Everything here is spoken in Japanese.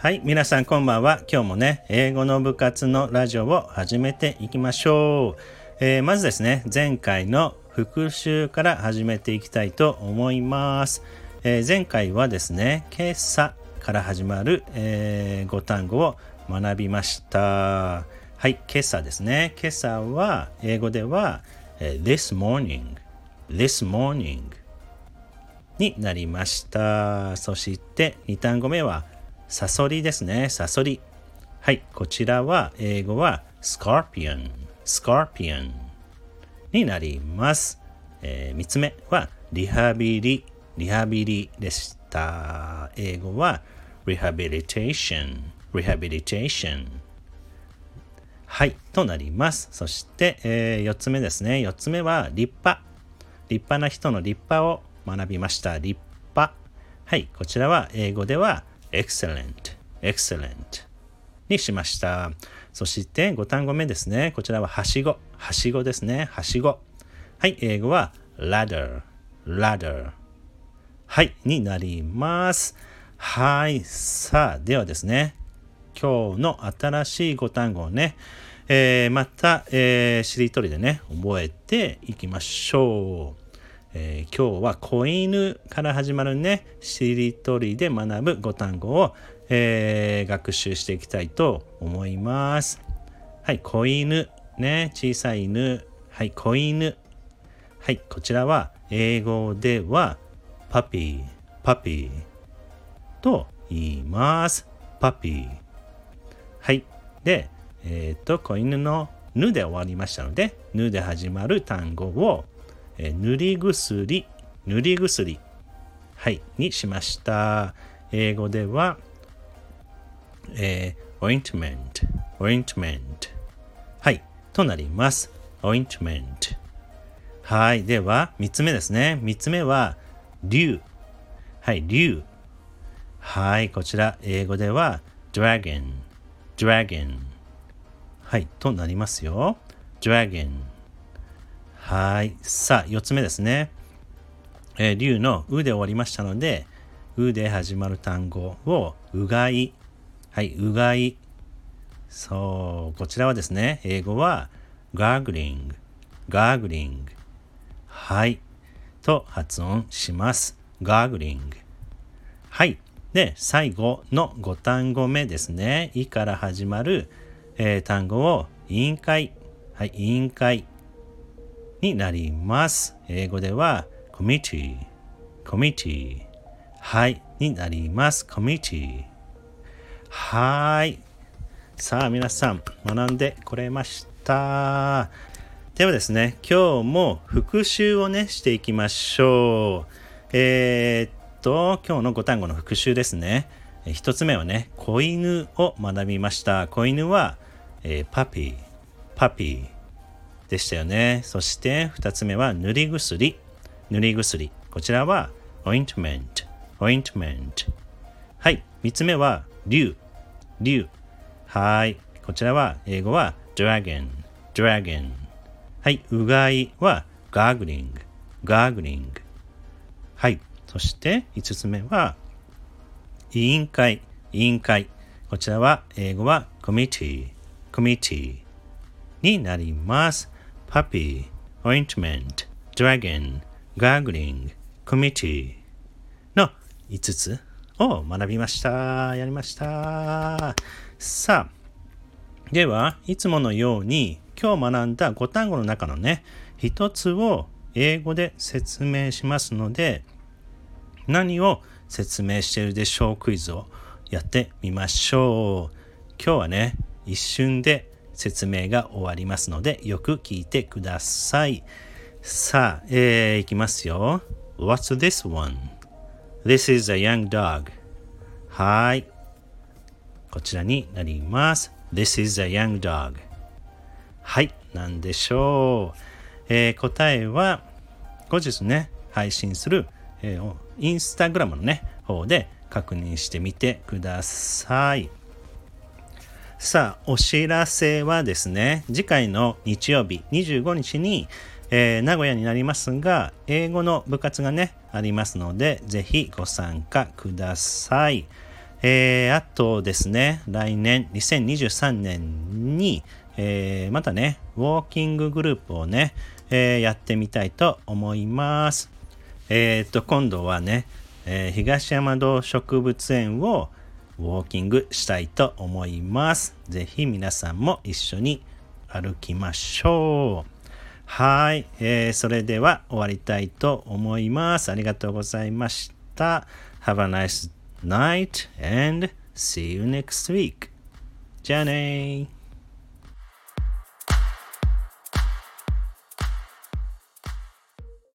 はい、皆さんこんばんは。今日もね、英語の部活のラジオを始めていきましょう。えー、まずですね、前回の復習から始めていきたいと思います。えー、前回はですね、今朝から始まる、えー、5単語を学びました。はい、今朝ですね。今朝は英語では、えー、this morning, this morning になりました。そして2単語目はサソリですね。サソリ。はい、こちらは英語は scorpion, scorpion になります。えー、3つ目はリハビリ、リハビリでした。英語は rehabilitation, rehabilitation はい、となります。そして、えー、4つ目ですね。4つ目は立派。立派な人の立派を学びました。立派。はい、こちらは英語では excellent, excellent にしました。そして5単語目ですね。こちらははしご。はしごですね。はしご。はい、英語は ladder, ladder はい、になります。はい、さあ、ではですね、今日の新しい5単語をね、えー、また、えー、しりとりでね、覚えていきましょう。えー、今日は子犬から始まるね、しりとりで学ぶ5単語を、えー、学習していきたいと思います。はい、子犬、ね、小さい犬、はい、子犬。はい、こちらは英語ではパピー、パピーと言います。パピー。はい。で、えっ、と、子犬のぬで終わりましたので、ぬで始まる単語をえ塗り薬、塗り薬、はい、にしました。英語では、えー、ointment, ointment はい、となります。ointment はい、では、三つ目ですね。三つ目は、竜。はい、竜。はい、こちら、英語では、dragon, dragon はい、となりますよ。dragon はい。さあ、4つ目ですね。えー、竜のうで終わりましたので、うで始まる単語をうがい。はい、うがい。そう、こちらはですね、英語は gargling, gargling。はい。と発音します。gargling。はい。で、最後の5単語目ですね。いから始まる、えー、単語を委員会。はい、委員会。になります。英語では committee, committee はいになります。committee はい。さあ皆さん学んでこれました。ではですね、今日も復習をね、していきましょう。えー、っと、今日の5単語の復習ですね。一つ目はね、子犬を学びました。子犬は、えー、パピー、パピー。でしたよね。そして2つ目は塗り薬。塗り薬。こちらは ointment。ointment。はい。3つ目は竜。竜。はい。こちらは英語は dragon。dragon。はい。うがいは gargling。gargling。はい。そして5つ目は委員会。委員会。こちらは英語は committee。committee になります。Puppy, ointment, dragon, gargling, committee の5つを学びました。やりました。さあ、では、いつものように今日学んだ5単語の中のね、1つを英語で説明しますので、何を説明しているでしょうクイズをやってみましょう。今日はね、一瞬で説明が終わりますので、よく聞いてください。さあ、えー、いきますよ。What's this one?This is a young dog. はい。こちらになります。This is a young dog. はい。なんでしょう。えー、答えは、後日ね、配信する、えー、インスタグラムのね、方で確認してみてください。さあ、お知らせはですね、次回の日曜日25日に、えー、名古屋になりますが、英語の部活がね、ありますので、ぜひご参加ください。えー、あとですね、来年2023年に、えー、またね、ウォーキンググループをね、えー、やってみたいと思います。えっ、と、今度はね、え東山動植物園をウォーキングしたいと思います。ぜひ皆さんも一緒に歩きましょう。はい、えー、それでは終わりたいと思います。ありがとうございました。Have a nice night and see you next week. じゃあね